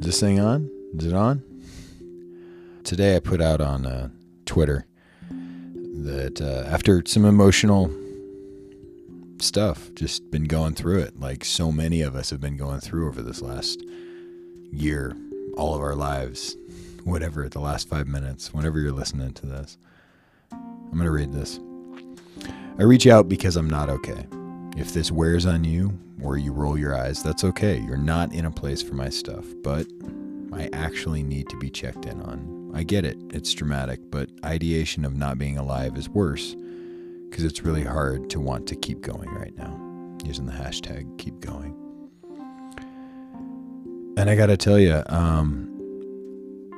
this thing on? Is it on? Today I put out on uh, Twitter that uh, after some emotional stuff, just been going through it, like so many of us have been going through over this last year, all of our lives, whatever, the last five minutes, whenever you're listening to this. I'm going to read this. I reach out because I'm not okay. If this wears on you or you roll your eyes, that's okay. You're not in a place for my stuff, but I actually need to be checked in on. I get it, it's dramatic, but ideation of not being alive is worse because it's really hard to want to keep going right now. Using the hashtag keep going. And I got to tell you, um,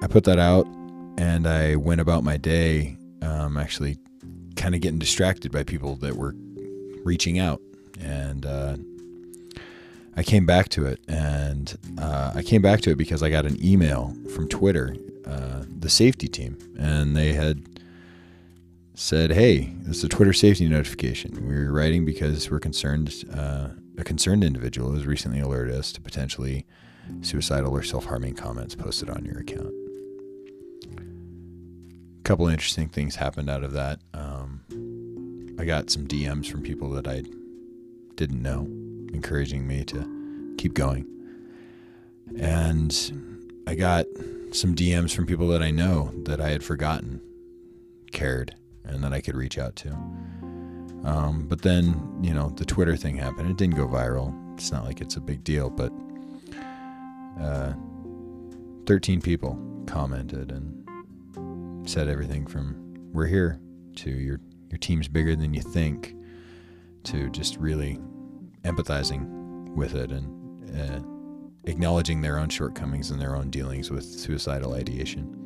I put that out and I went about my day um, actually kind of getting distracted by people that were reaching out and uh, I came back to it, and uh, I came back to it because I got an email from Twitter, uh, the safety team, and they had said, "Hey, this is a Twitter safety notification. We're writing because we're concerned. Uh, a concerned individual has recently alerted us to potentially suicidal or self-harming comments posted on your account." A couple interesting things happened out of that. Um, I got some DMs from people that I didn't know, encouraging me to keep going. And I got some DMs from people that I know that I had forgotten, cared, and that I could reach out to. Um, but then, you know, the Twitter thing happened. It didn't go viral. It's not like it's a big deal, but uh, 13 people commented and said everything from "We're here" to "Your your team's bigger than you think," to just really empathizing with it and uh, acknowledging their own shortcomings and their own dealings with suicidal ideation.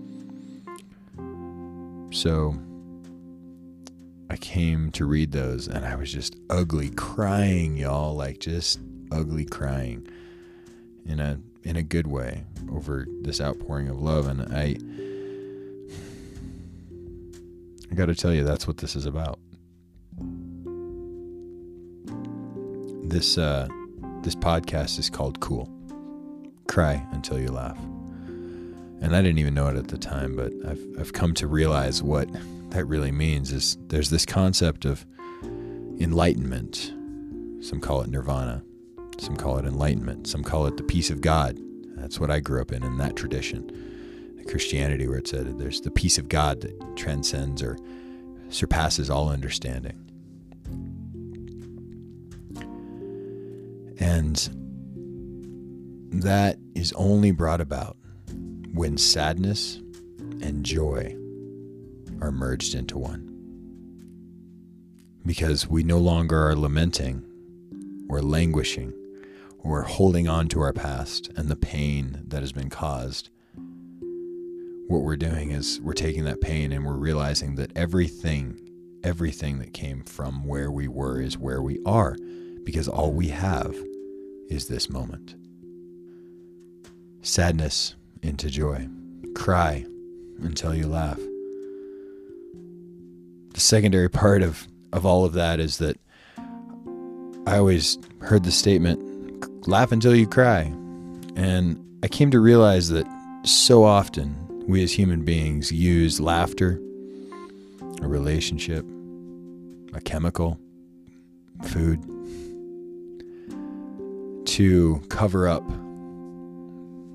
So I came to read those and I was just ugly crying, y'all, like just ugly crying in a in a good way over this outpouring of love and I I got to tell you that's what this is about. This uh, this podcast is called CUUL. Cry until you laugh. And I didn't even know it at the time, but I've I've come to realize what that really means is there's this concept of enlightenment. Some call it nirvana. Some call it enlightenment. Some call it the peace of God. That's what I grew up in in that tradition. Christianity where it said there's the peace of God that transcends or surpasses all understanding. And that is only brought about when sadness and joy are merged into one. Because we no longer are lamenting or languishing or holding on to our past and the pain that has been caused. What we're doing is we're taking that pain and we're realizing that everything, everything that came from where we were is where we are because all we have is this moment. Sadness into joy. Cry until you laugh. The secondary part of, of all of that is that I always heard the statement, laugh until you cry. And I came to realize that so often we as human beings use laughter, a relationship, a chemical, food, to cover up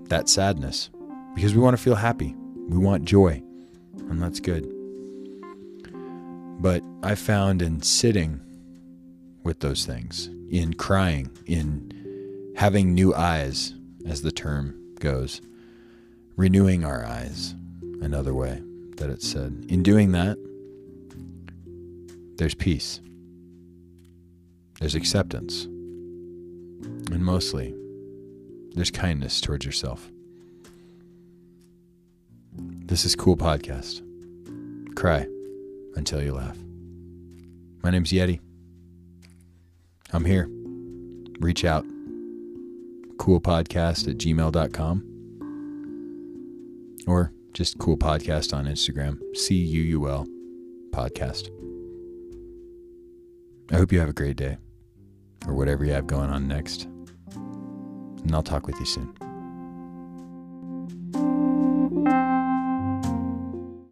that sadness because we want to feel happy. We want joy, and that's good. But I found in sitting with those things, in crying, in having new eyes, as the term goes, renewing our eyes, another way that it's said. In doing that, there's peace, there's acceptance, and mostly, there's kindness towards yourself. This is CUUL Podcast. Cry until you laugh. My name's Yeti. I'm here. Reach out. Coolpodcast at gmail.com or just CUUL Podcast on Instagram. C U U L podcast. I hope you have a great day or whatever you have going on next. And I'll talk with you soon.